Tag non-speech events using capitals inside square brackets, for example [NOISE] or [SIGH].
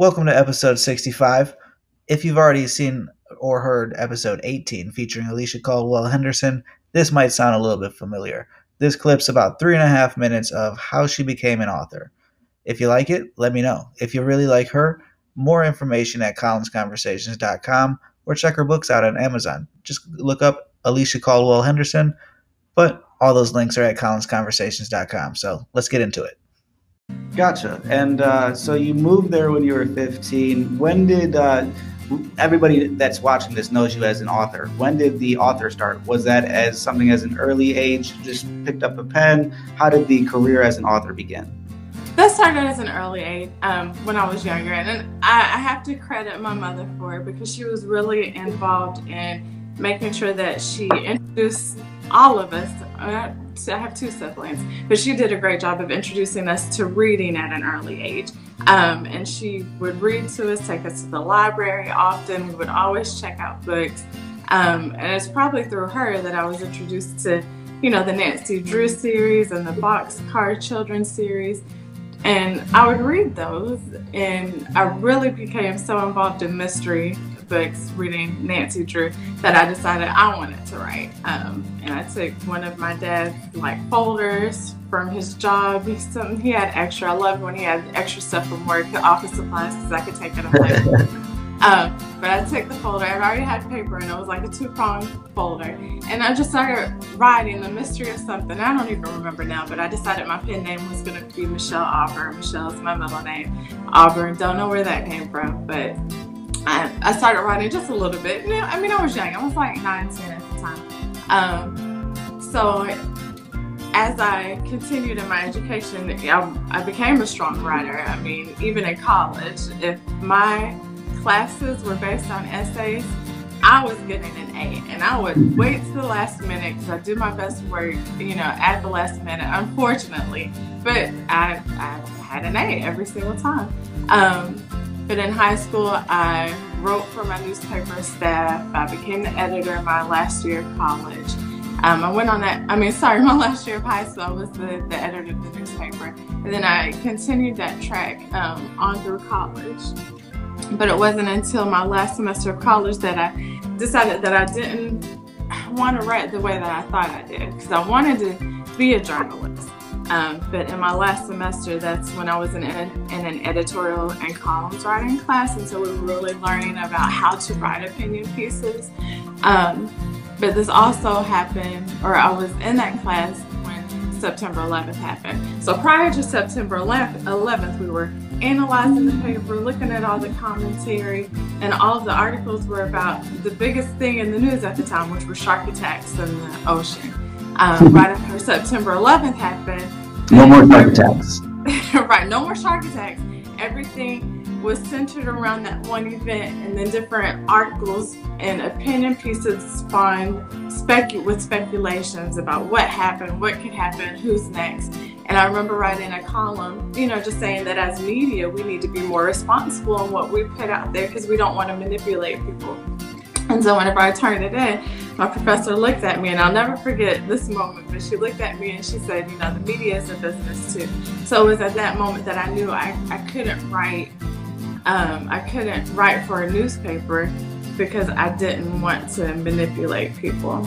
Welcome to episode 65. If you've already seen or heard episode 18 featuring Alicia Caldwell Henderson, this might sound a little bit familiar. This clip's about three and a half minutes of how she became an author. If you like it, let me know. If you really like her, more information at collinsconversations.com or check her books out on Amazon. Just look up Alicia Caldwell Henderson, but all those links are at collinsconversations.com. So let's get into it. Gotcha. And uh, so you moved there when you were 15. When did uh, everybody that's watching this knows you as an author? When did the author start? Was that as something as an early age, just picked up a pen? How did the career as an author begin? That started as an early age um, when I was younger. And I, I have to credit my mother for it because she was really involved in making sure that she introduced all of us. I have two siblings, but she did a great job of introducing us to reading at an early age. Um, and she would read to us, take us to the library often. We would always check out books. Um, and it's probably through her that I was introduced to, you know, the Nancy Drew series and the Boxcar Children series. And I would read those, and I really became so involved in mystery books reading Nancy Drew that I decided I wanted to write. Um, and I took one of my dad's like folders from his job. He, something he had extra. I loved when he had extra stuff from work, the office supplies, because I could take it with [LAUGHS] um, but I took the folder. I already had paper, and it was like a two-pronged folder. And I just started writing the mystery of something. I don't even remember now, but I decided my pen name was going to be Michelle Auburn. Michelle is my middle name. Auburn. Don't know where that came from, but I, I started writing just a little bit. I mean, I was young. I was like nine, ten at the time. Um, so as I continued in my education, I, I became a strong writer. I mean, even in college, if my classes were based on essays, I was getting an A, and I would wait to the last minute because I do my best work, you know, at the last minute, unfortunately. But I, I had an A every single time. Um, but in high school, I wrote for my newspaper staff. I became the editor my last year of college. Um, I went on that, I mean, [LAUGHS] sorry, my last year of high school, I was the, the editor of the newspaper. And then I continued that track um, on through college. But it wasn't until my last semester of college that I decided that I didn't want to write the way that I thought I did because I wanted to be a journalist. Um, but in my last semester, that's when I was in, in, in, an editorial and columns writing class, and so we were really learning about how to write opinion pieces. Um, but this also happened, or I was in that class when September 11th happened. So prior to September 11th, we were analyzing the paper, looking at all the commentary, and all of the articles were about the biggest thing in the news at the time, which were shark attacks in the ocean. Um, right after September 11th happened, no more shark attacks. [LAUGHS] right, no more shark attacks. Everything was centered around that one event, and then different articles and opinion pieces spawned specu- with speculations about what happened, what could happen, who's next. And I remember writing a column, you know, just saying that as media, we need to be more responsible in what we put out there because we don't want to manipulate people. And so whenever I turned it in, my professor looked at me, and I'll never forget this moment, but she looked at me and she said, you know, the media is a business too. So it was at that moment that I knew I, I couldn't write, um, I couldn't write for a newspaper because I didn't want to manipulate people.